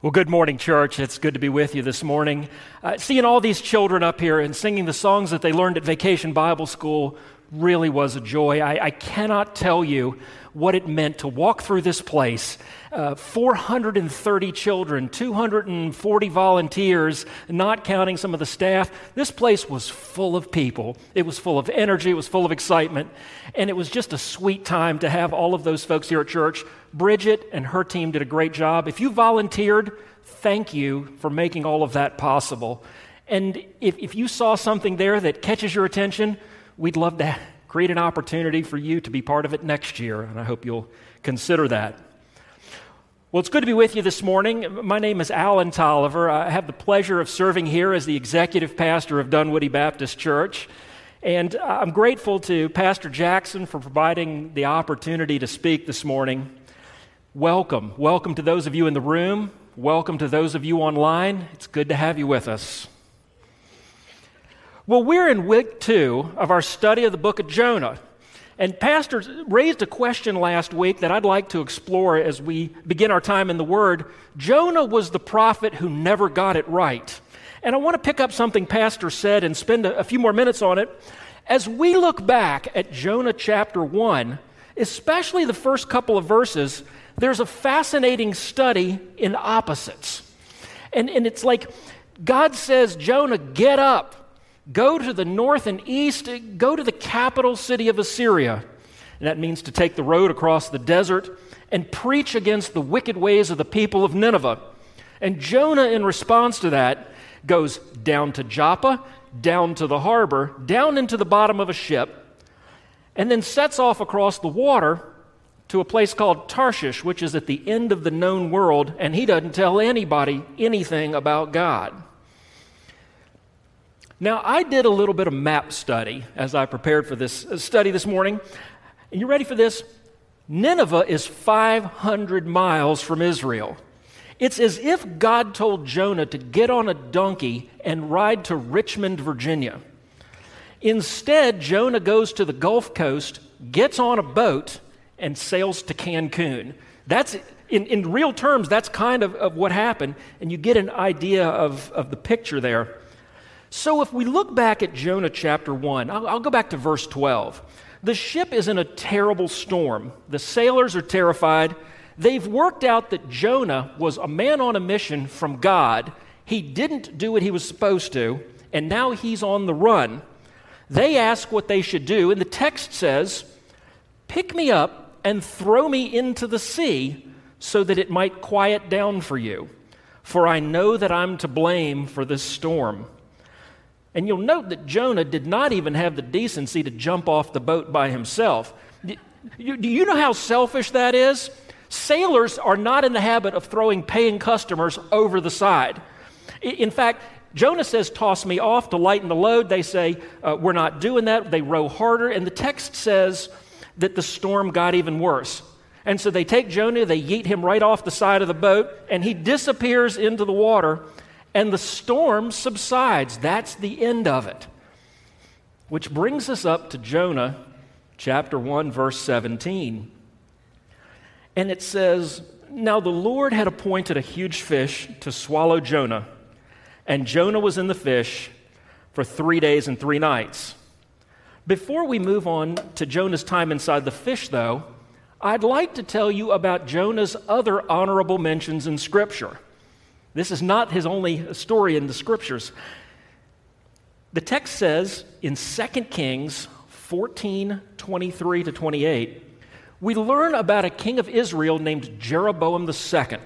Well, good morning, church. It's good to be with you this morning. Uh, seeing all these children up here and singing the songs that they learned at Vacation Bible School really was a joy. I, I cannot tell you what it meant to walk through this place. Uh, 430 children, 240 volunteers, not counting some of the staff. This place was full of people. It was full of energy, it was full of excitement, and it was just a sweet time to have all of those folks here at church. Bridget and her team did a great job. If you volunteered, thank you for making all of that possible. And if, if you saw something there that catches your attention, we'd love to create an opportunity for you to be part of it next year, and I hope you'll consider that. Well, it's good to be with you this morning. My name is Allen Taliaferro. I have the pleasure of serving here as the executive pastor of Dunwoody Baptist Church. And I'm grateful to Pastor Jackson for providing the opportunity to speak this morning. Welcome. Welcome to those of you in the room. Welcome to those of you online. It's good to have you with us. Well, we're in week two of our study of the book of Jonah. And Pastor raised a question last week that I'd like to explore as we begin our time in the Word. Jonah was the prophet who never got it right. And I want to pick up something Pastor said and spend a, a few more minutes on it. As we look back at Jonah chapter 1, especially the first couple of verses, there's a fascinating study in opposites. And, and it's like God says, Jonah, get up. Go to the north and east, go to the capital city of Assyria. And that means to take the road across the desert and preach against the wicked ways of the people of Nineveh. And Jonah, in response to that, goes down to Joppa, down to the harbor, down into the bottom of a ship, and then sets off across the water to a place called Tarshish, which is at the end of the known world, and he doesn't tell anybody anything about God. Now, I did a little bit of map study as I prepared for this uh, study this morning. And you ready for this? Nineveh is 500 miles from Israel. It's as if God told Jonah to get on a donkey and ride to Richmond, Virginia. Instead, Jonah goes to the Gulf Coast, gets on a boat, and sails to Cancun. That's, in, in real terms, that's kind of, of what happened, and you get an idea of, of the picture there. So, if we look back at Jonah chapter 1, I'll, I'll, go back to verse 12. The ship is in a terrible storm. The sailors are terrified. They've worked out that Jonah was a man on a mission from God. He didn't do what he was supposed to, and now he's on the run. They ask what they should do, and the text says, Pick me up and throw me into the sea so that it might quiet down for you, for I know that I'm to blame for this storm. And you'll note that Jonah did not even have the decency to jump off the boat by himself. Do you know how selfish that is? Sailors are not in the habit of throwing paying customers over the side. In fact, Jonah says, Toss me off to lighten the load. They say, uh, We're not doing that. They row harder. And the text says that the storm got even worse. And so they take Jonah, they yeet him right off the side of the boat, and he disappears into the water and the storm subsides. That's the end of it. Which brings us up to Jonah chapter 1, verse 17. And it says, Now the Lord had appointed a huge fish to swallow Jonah, and Jonah was in the fish for three days and three nights. Before we move on to Jonah's time inside the fish, though, I'd like to tell you about Jonah's other honorable mentions in Scripture. This is not his only story in the scriptures. The text says in 2 Kings 14 23 to 28, we learn about a king of Israel named Jeroboam II.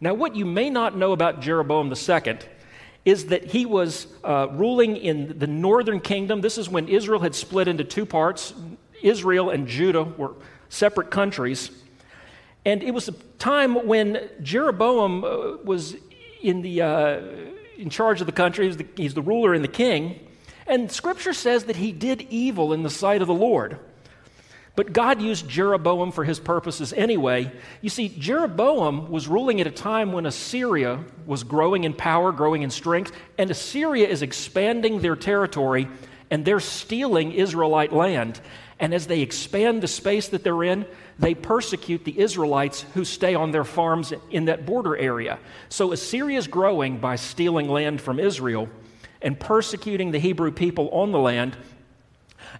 Now, what you may not know about Jeroboam II is that he was uh, ruling in the northern kingdom. This is when Israel had split into two parts. Israel and Judah were separate countries. And it was a time when Jeroboam uh, was in, the, uh, in charge of the country, he's the, he's the ruler and the king. And scripture says that he did evil in the sight of the Lord. But God used Jeroboam for his purposes anyway. You see, Jeroboam was ruling at a time when Assyria was growing in power, growing in strength, and Assyria is expanding their territory and they're stealing Israelite land. And as they expand the space that they're in, they persecute the Israelites who stay on their farms in that border area. So Assyria is growing by stealing land from Israel and persecuting the Hebrew people on the land.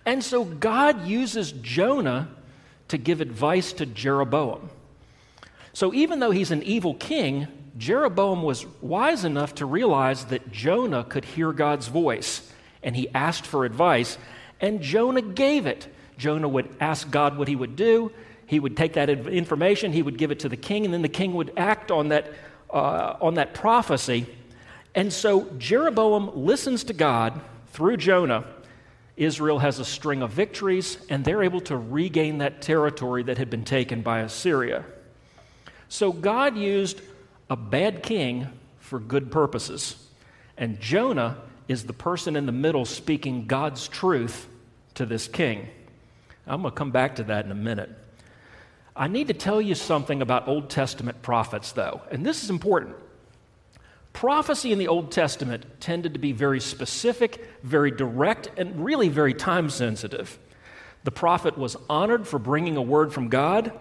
And so God uses Jonah to give advice to Jeroboam. So even though he's an evil king, Jeroboam was wise enough to realize that Jonah could hear God's voice, and he asked for advice, and Jonah gave it. Jonah would ask God what he would do. He would take that information, he would give it to the king, and then the king would act on that, uh, on that prophecy. And so Jeroboam listens to God through Jonah. Israel has a string of victories, and they're able to regain that territory that had been taken by Assyria. So God used a bad king for good purposes. And Jonah is the person in the middle speaking God's truth to this king. I'm going to come back to that in a minute. I need to tell you something about Old Testament prophets, though, and this is important. Prophecy in the Old Testament tended to be very specific, very direct, and really very time sensitive. The prophet was honored for bringing a word from God,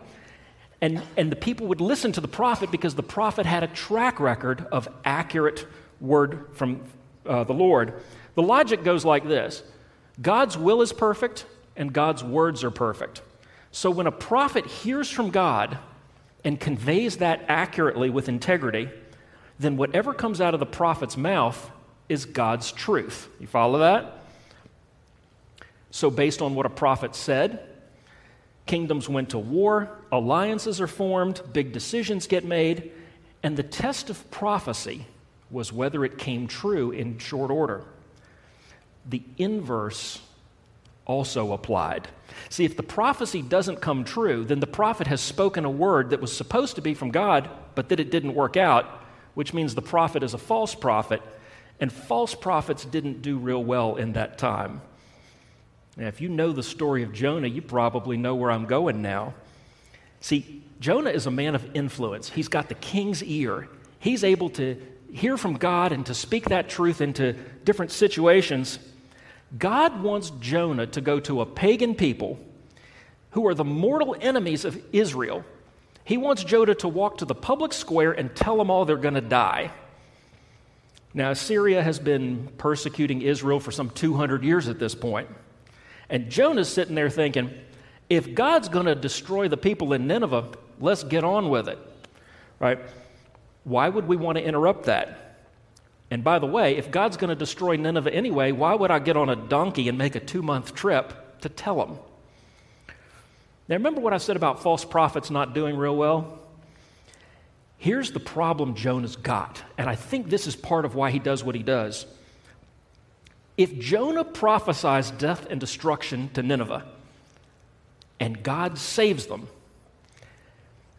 and, and the people would listen to the prophet because the prophet had a track record of accurate word from uh, the Lord. The logic goes like this God's will is perfect, and God's words are perfect. So when a prophet hears from God and conveys that accurately with integrity, then whatever comes out of the prophet's mouth is God's truth. You follow that? So, based on what a prophet said, kingdoms went to war, alliances are formed, big decisions get made, and the test of prophecy was whether it came true in short order. The inverse also applied. See, if the prophecy doesn't come true, then the prophet has spoken a word that was supposed to be from God, but that it didn't work out, which means the prophet is a false prophet, and false prophets didn't do real well in that time. Now, if you know the story of Jonah, you probably know where I'm going now. See, Jonah is a man of influence. He's got the king's ear. He's able to hear from God and to speak that truth into different situations God wants Jonah to go to a pagan people who are the mortal enemies of Israel. He wants Jonah to walk to the public square and tell them all they're going to die. Now, Syria has been persecuting Israel for some 200 years at this point. And Jonah's sitting there thinking, if God's going to destroy the people in Nineveh, let's get on with it. Right? Why would we want to interrupt that? And by the way, if God's going to destroy Nineveh anyway, why would I get on a donkey and make a two month trip to tell them? Now, remember what I said about false prophets not doing real well? Here's the problem Jonah's got, and I think this is part of why he does what he does. If Jonah prophesies death and destruction to Nineveh, and God saves them,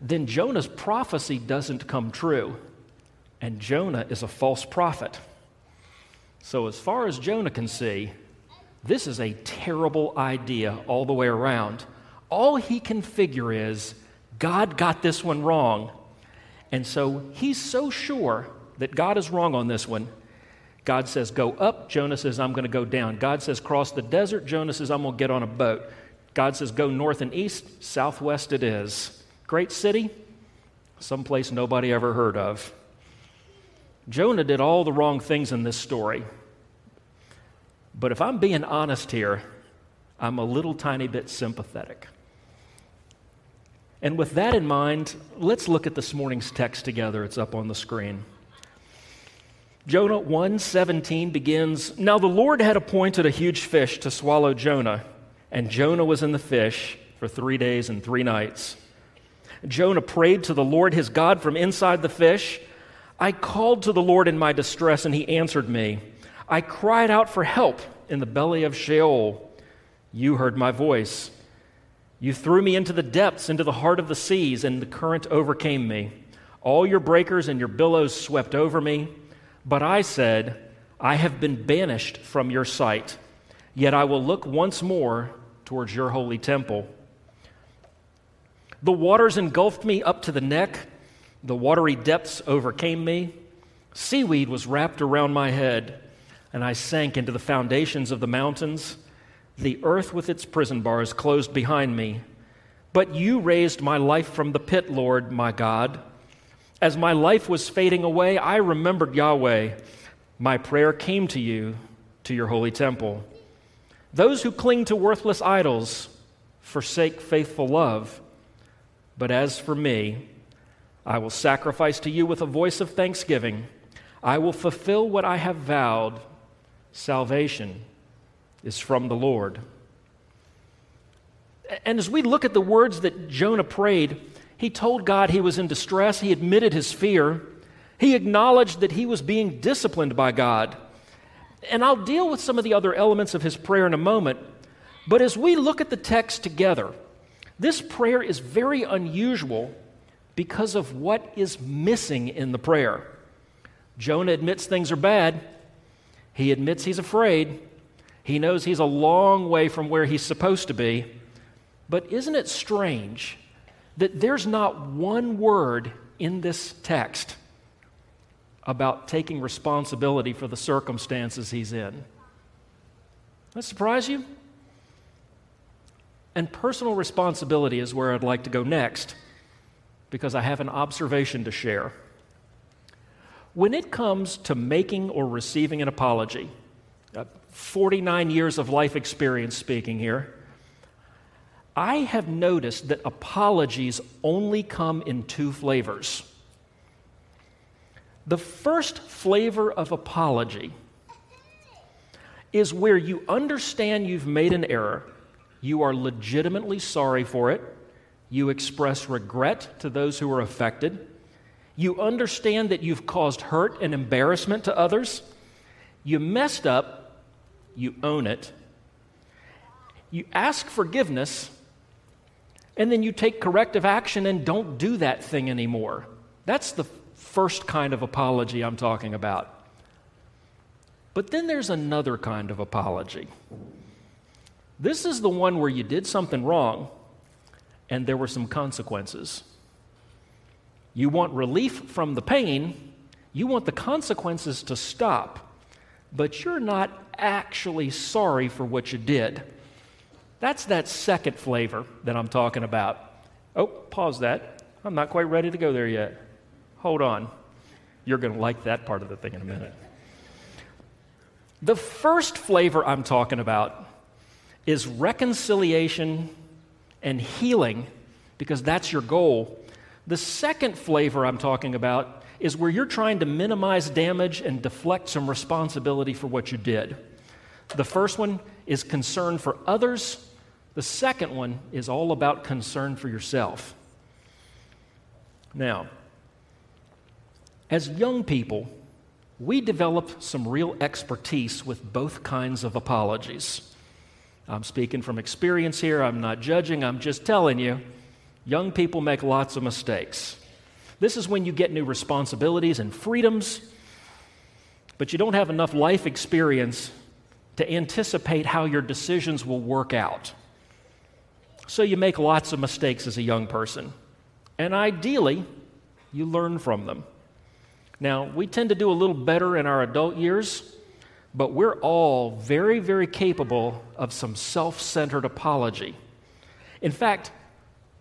then Jonah's prophecy doesn't come true and Jonah is a false prophet. So, as far as Jonah can see, this is a terrible idea all the way around. All he can figure is God got this one wrong. And so he's so sure that God is wrong on this one. God says, Go up. Jonah says, I'm going to go down. God says, Cross the desert. Jonah says, I'm going to get on a boat. God says, Go north and east. Southwest it is. Great city, someplace nobody ever heard of. Jonah did all the wrong things in this story. But if I'm being honest here, I'm a little tiny bit sympathetic. And with that in mind, let's look at this morning's text together. It's up on the screen. Jonah 1:17 begins, "Now the Lord had appointed a huge fish to swallow Jonah, and Jonah was in the fish for 3 days and 3 nights. Jonah prayed to the Lord his God from inside the fish, I called to the Lord in my distress, and he answered me. I cried out for help in the belly of Sheol. You heard my voice. You threw me into the depths, into the heart of the seas, and the current overcame me. All your breakers and your billows swept over me. But I said, I have been banished from your sight, yet I will look once more towards your holy temple. The waters engulfed me up to the neck. The watery depths overcame me. Seaweed was wrapped around my head. and I sank into the foundations of the mountains. The earth with its prison bars closed behind me. But you raised my life from the pit, Lord, my God. As my life was fading away, I remembered Yahweh. My prayer came to you, to your holy temple. Those who cling to worthless idols forsake faithful love. But as for me, I will sacrifice to you with a voice of thanksgiving. I will fulfill what I have vowed. Salvation is from the Lord. And as we look at the words that Jonah prayed, he told God he was in distress. He admitted his fear. He acknowledged that he was being disciplined by God. And I'll deal with some of the other elements of his prayer in a moment. But as we look at the text together, this prayer is very unusual because of what is missing in the prayer. Jonah admits things are bad. He admits he's afraid. He knows he's a long way from where he's supposed to be. But isn't it strange that there's not one word in this text about taking responsibility for the circumstances he's in? That surprise you? And personal responsibility is where I'd like to go next because I have an observation to share. When it comes to making or receiving an apology, uh, 49 years of life experience speaking here, I have noticed that apologies only come in two flavors. The first flavor of apology is where you understand you've made an error you are legitimately sorry for it. You express regret to those who are affected. You understand that you've caused hurt and embarrassment to others. You messed up. You own it. You ask forgiveness. And then you take corrective action and don't do that thing anymore. That's the first kind of apology I'm talking about. But then there's another kind of apology. This is the one where you did something wrong and there were some consequences. You want relief from the pain, you want the consequences to stop, but you're not actually sorry for what you did. That's that second flavor that I'm talking about. Oh, pause that. I'm not quite ready to go there yet. Hold on. You're going to like that part of the thing in a minute. The first flavor I'm talking about is reconciliation and healing, because that's your goal. The second flavor I'm talking about is where you're trying to minimize damage and deflect some responsibility for what you did. The first one is concern for others, the second one is all about concern for yourself. Now, as young people, we develop some real expertise with both kinds of apologies. I'm speaking from experience here. I'm not judging. I'm just telling you, young people make lots of mistakes. This is when you get new responsibilities and freedoms, but you don't have enough life experience to anticipate how your decisions will work out. So you make lots of mistakes as a young person. And ideally, you learn from them. Now, we tend to do a little better in our adult years but we're all very, very capable of some self centered apology. In fact,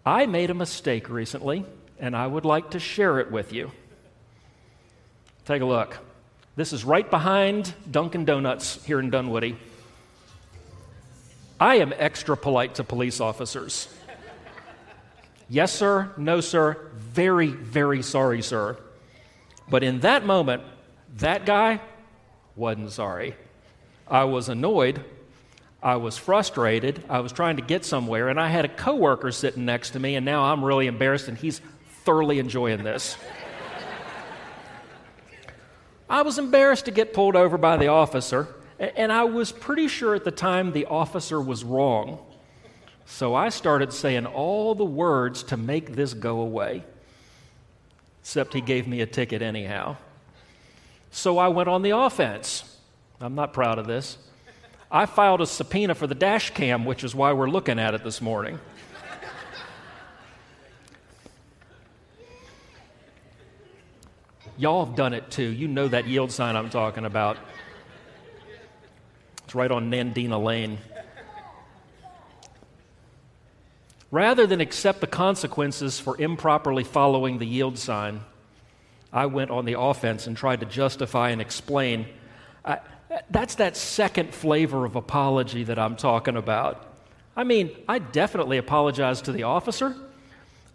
I made a mistake recently, and I would like to share it with you. Take a look. This is right behind Dunkin' Donuts here in Dunwoody. I am extra polite to police officers. Yes, sir. No, sir. Very, very sorry, sir. But in that moment, that guy wasn't sorry. I was annoyed. I was frustrated. I was trying to get somewhere, and I had a coworker sitting next to me, and now I'm really embarrassed, and he's thoroughly enjoying this. I was embarrassed to get pulled over by the officer, and I was pretty sure at the time the officer was wrong. So I started saying all the words to make this go away. Except he gave me a ticket anyhow. So I went on the offense. I'm not proud of this. I filed a subpoena for the dash cam, which is why we're looking at it this morning. Y'all have done it too. You know that yield sign I'm talking about. It's right on Nandina Lane. Rather than accept the consequences for improperly following the yield sign, I went on the offense and tried to justify and explain. I, that's that second flavor of apology that I'm talking about. I mean, I definitely apologized to the officer.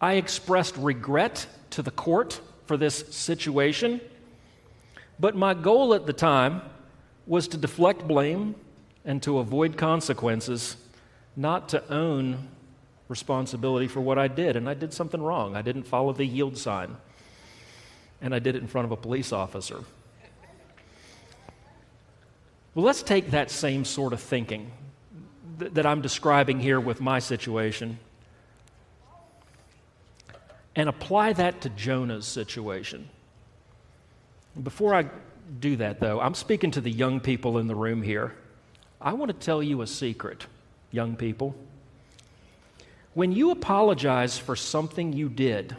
I expressed regret to the court for this situation. But my goal at the time was to deflect blame and to avoid consequences, not to own responsibility for what I did. And I did something wrong. I didn't follow the yield sign, and I did it in front of a police officer. Well, let's take that same sort of thinking th- that I'm describing here with my situation and apply that to Jonah's situation. Before I do that, though, I'm speaking to the young people in the room here. I want to tell you a secret, young people. When you apologize for something you did,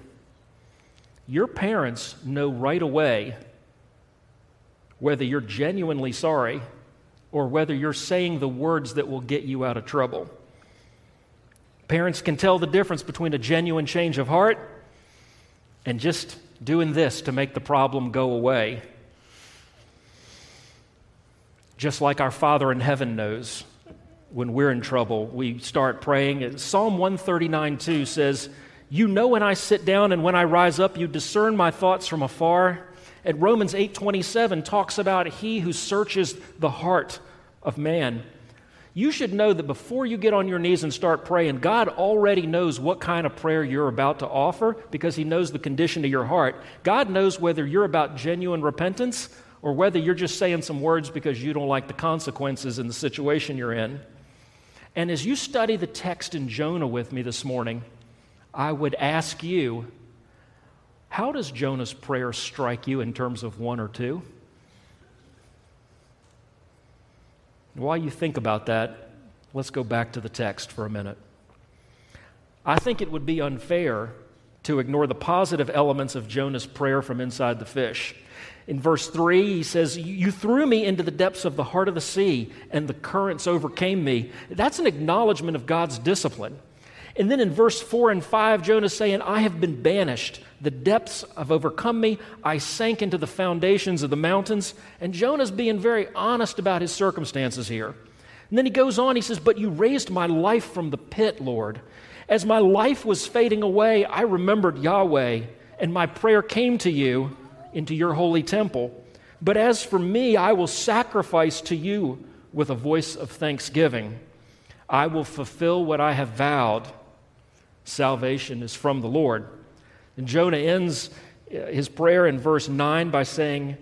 your parents know right away whether you're genuinely sorry or whether you're saying the words that will get you out of trouble. Parents can tell the difference between a genuine change of heart and just doing this to make the problem go away. Just like our Father in heaven knows when we're in trouble, we start praying. Psalm 139 2 says, You know when I sit down and when I rise up, you discern my thoughts from afar. And Romans 8:27 talks about he who searches the heart of man. You should know that before you get on your knees and start praying, God already knows what kind of prayer you're about to offer because he knows the condition of your heart. God knows whether you're about genuine repentance or whether you're just saying some words because you don't like the consequences in the situation you're in. And as you study the text in Jonah with me this morning, I would ask you how does Jonah's prayer strike you in terms of one or two? While you think about that, let's go back to the text for a minute. I think it would be unfair to ignore the positive elements of Jonah's prayer from inside the fish. In verse 3, he says, You threw me into the depths of the heart of the sea, and the currents overcame me. That's an acknowledgement of God's discipline. And then in verse 4 and 5, Jonah's saying, I have been banished. The depths have overcome me. I sank into the foundations of the mountains. And Jonah's being very honest about his circumstances here. And then he goes on, he says, But you raised my life from the pit, Lord. As my life was fading away, I remembered Yahweh, and my prayer came to you into your holy temple. But as for me, I will sacrifice to you with a voice of thanksgiving. I will fulfill what I have vowed salvation is from the Lord. And Jonah ends uh, his prayer in verse 9 by saying,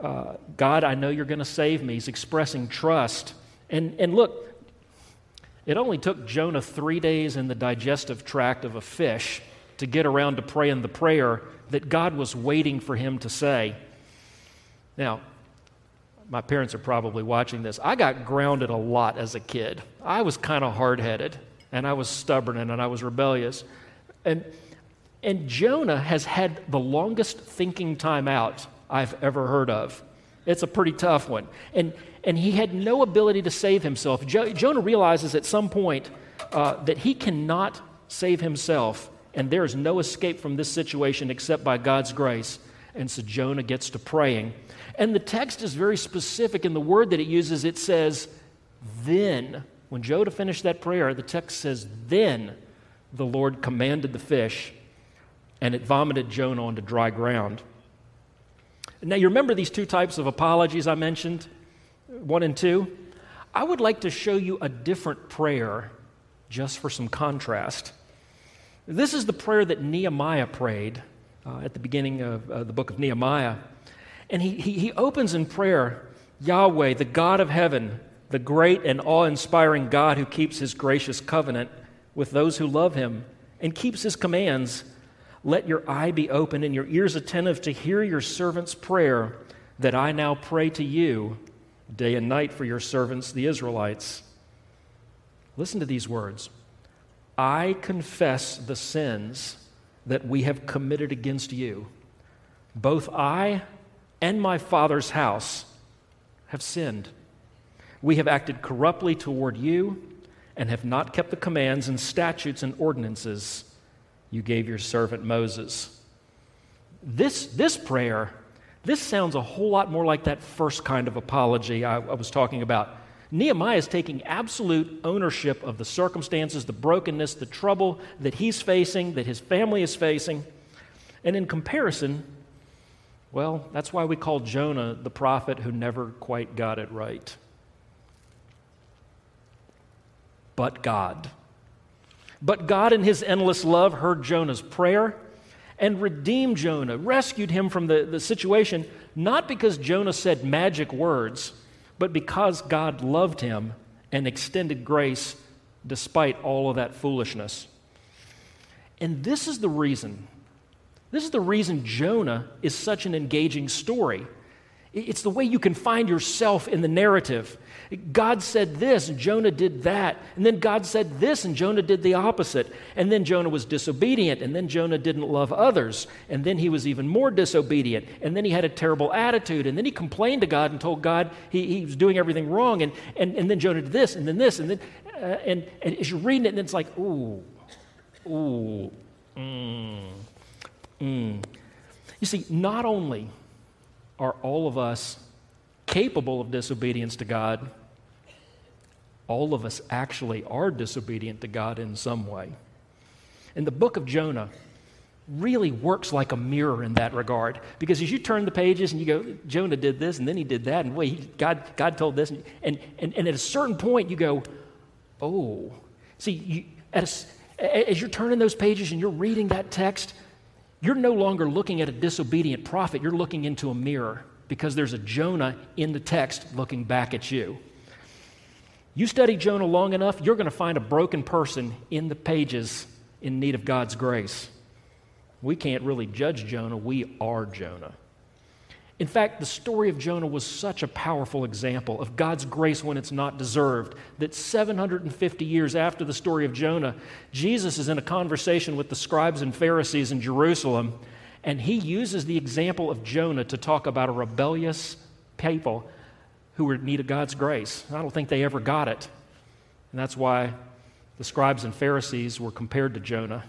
uh, God, I know you're going to save me. He's expressing trust. And, and look, it only took Jonah three days in the digestive tract of a fish to get around to praying the prayer that God was waiting for him to say. Now, my parents are probably watching this. I got grounded a lot as a kid. I was kind of hard headed and I was stubborn and I was rebellious. And, and Jonah has had the longest thinking time out I've ever heard of. It's a pretty tough one. And, and he had no ability to save himself. Jo- Jonah realizes at some point uh, that he cannot save himself, and there is no escape from this situation except by God's grace. And so Jonah gets to praying. And the text is very specific in the word that it uses. It says, then when Jonah finished that prayer, the text says, Then the Lord commanded the fish, and it vomited Jonah onto dry ground. Now, you remember these two types of apologies I mentioned, one and two? I would like to show you a different prayer just for some contrast. This is the prayer that Nehemiah prayed uh, at the beginning of uh, the book of Nehemiah. And he, he, he opens in prayer Yahweh, the God of heaven, the great and awe inspiring God who keeps his gracious covenant with those who love him and keeps his commands, let your eye be open and your ears attentive to hear your servant's prayer that I now pray to you day and night for your servants, the Israelites. Listen to these words I confess the sins that we have committed against you. Both I and my father's house have sinned. We have acted corruptly toward you and have not kept the commands and statutes and ordinances you gave your servant Moses. This, this prayer, this sounds a whole lot more like that first kind of apology I, I was talking about. Nehemiah is taking absolute ownership of the circumstances, the brokenness, the trouble that he's facing, that his family is facing. And in comparison, well, that's why we call Jonah the prophet who never quite got it right. But God. But God, in his endless love, heard Jonah's prayer and redeemed Jonah, rescued him from the, the situation, not because Jonah said magic words but because God loved him and extended grace despite all of that foolishness. And this is the reason. This is the reason Jonah is such an engaging story. It's the way you can find yourself in the narrative. God said this, and Jonah did that. And then God said this, and Jonah did the opposite. And then Jonah was disobedient, and then Jonah didn't love others. And then he was even more disobedient. And then he had a terrible attitude. And then he complained to God and told God he, he was doing everything wrong. And, and, and then Jonah did this, and then this. And then, uh, and, and as you're reading it, and it's like, ooh, ooh, mm, mm. You see, not only are all of us capable of disobedience to God? All of us actually are disobedient to God in some way. And the book of Jonah really works like a mirror in that regard. Because as you turn the pages and you go, Jonah did this and then he did that, and wait, God, God told this. And, and, and, at a certain point, you go, oh. See, you, as you're turning those pages and you're reading that text, you're no longer looking at a disobedient prophet, you're looking into a mirror because there's a Jonah in the text looking back at you. You study Jonah long enough, you're going to find a broken person in the pages in need of God's grace. We can't really judge Jonah, we are Jonah. In fact, the story of Jonah was such a powerful example of God's grace when it's not deserved that 750 years after the story of Jonah, Jesus is in a conversation with the scribes and Pharisees in Jerusalem, and he uses the example of Jonah to talk about a rebellious people who were in need of God's grace. I don't think they ever got it. And that's why the scribes and Pharisees were compared to Jonah,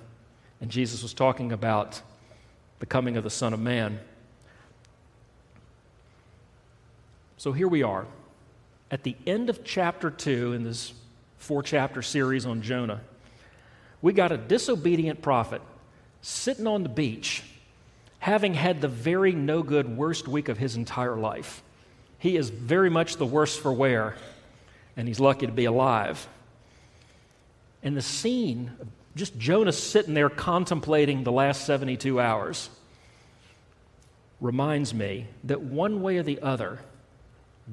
and Jesus was talking about the coming of the Son of Man. So here we are at the end of chapter 2 in this four chapter series on Jonah. We got a disobedient prophet sitting on the beach, having had the very no good worst week of his entire life. He is very much the worse for wear, and he's lucky to be alive. And the scene, just Jonah sitting there contemplating the last 72 hours, reminds me that one way or the other,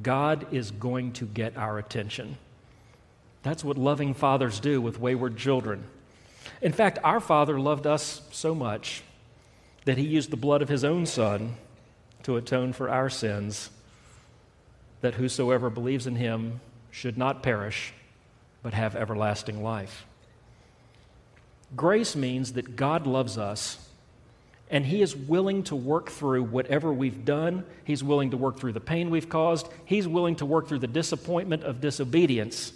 God is going to get our attention. That's what loving fathers do with wayward children. In fact, our Father loved us so much that He used the blood of His own Son to atone for our sins, that whosoever believes in Him should not perish, but have everlasting life. Grace means that God loves us and He is willing to work through whatever we've done. He's willing to work through the pain we've caused. He's willing to work through the disappointment of disobedience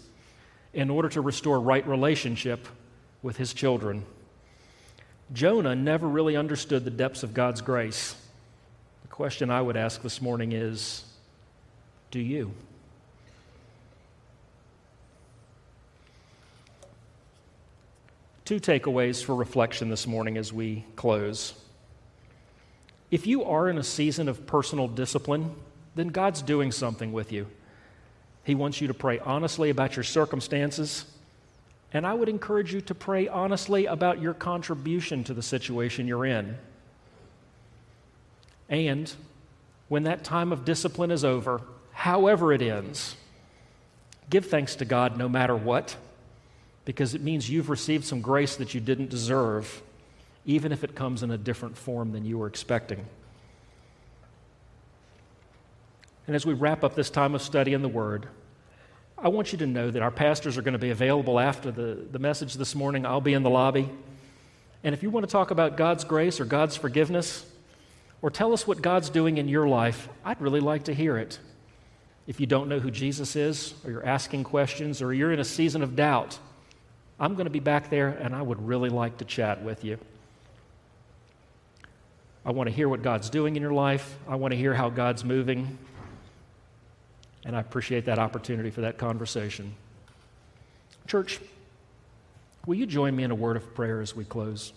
in order to restore right relationship with His children. Jonah never really understood the depths of God's grace. The question I would ask this morning is Do you? Two takeaways for reflection this morning as we close. If you are in a season of personal discipline, then God's doing something with you. He wants you to pray honestly about your circumstances. And I would encourage you to pray honestly about your contribution to the situation you're in. And when that time of discipline is over, however it ends, give thanks to God no matter what, because it means you've received some grace that you didn't deserve even if it comes in a different form than you were expecting. And as we wrap up this time of study in the Word, I want you to know that our pastors are going to be available after the, the message this morning. I'll be in the lobby. And if you want to talk about God's grace or God's forgiveness, or tell us what God's doing in your life, I'd really like to hear it. if you don't know who Jesus is, or you're asking questions, or you're in a season of doubt, I'm going to be back there and I would really like to chat with you. I want to hear what God's doing in your life. I want to hear how God's moving. And I appreciate that opportunity for that conversation. Church, will you join me in a word of prayer as we close?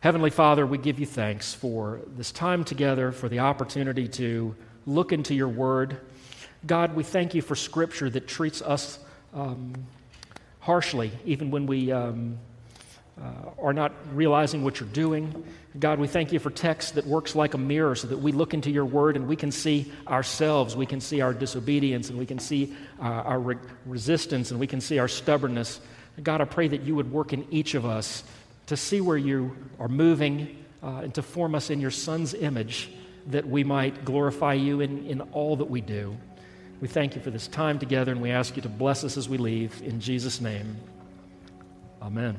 Heavenly Father, we give you thanks for this time together, for the opportunity to look into your word. God, we thank you for scripture that treats us um, harshly, even when we um, uh, are not realizing what you're doing. God, we thank you for text that works like a mirror so that we look into your word and we can see ourselves, we can see our disobedience, and we can see uh, our re- resistance, and we can see our stubbornness. God, I pray that you would work in each of us to see where you are moving uh, and to form us in your Son's image that we might glorify you in, in all that we do. We thank you for this time together and we ask you to bless us as we leave. In Jesus' name, amen.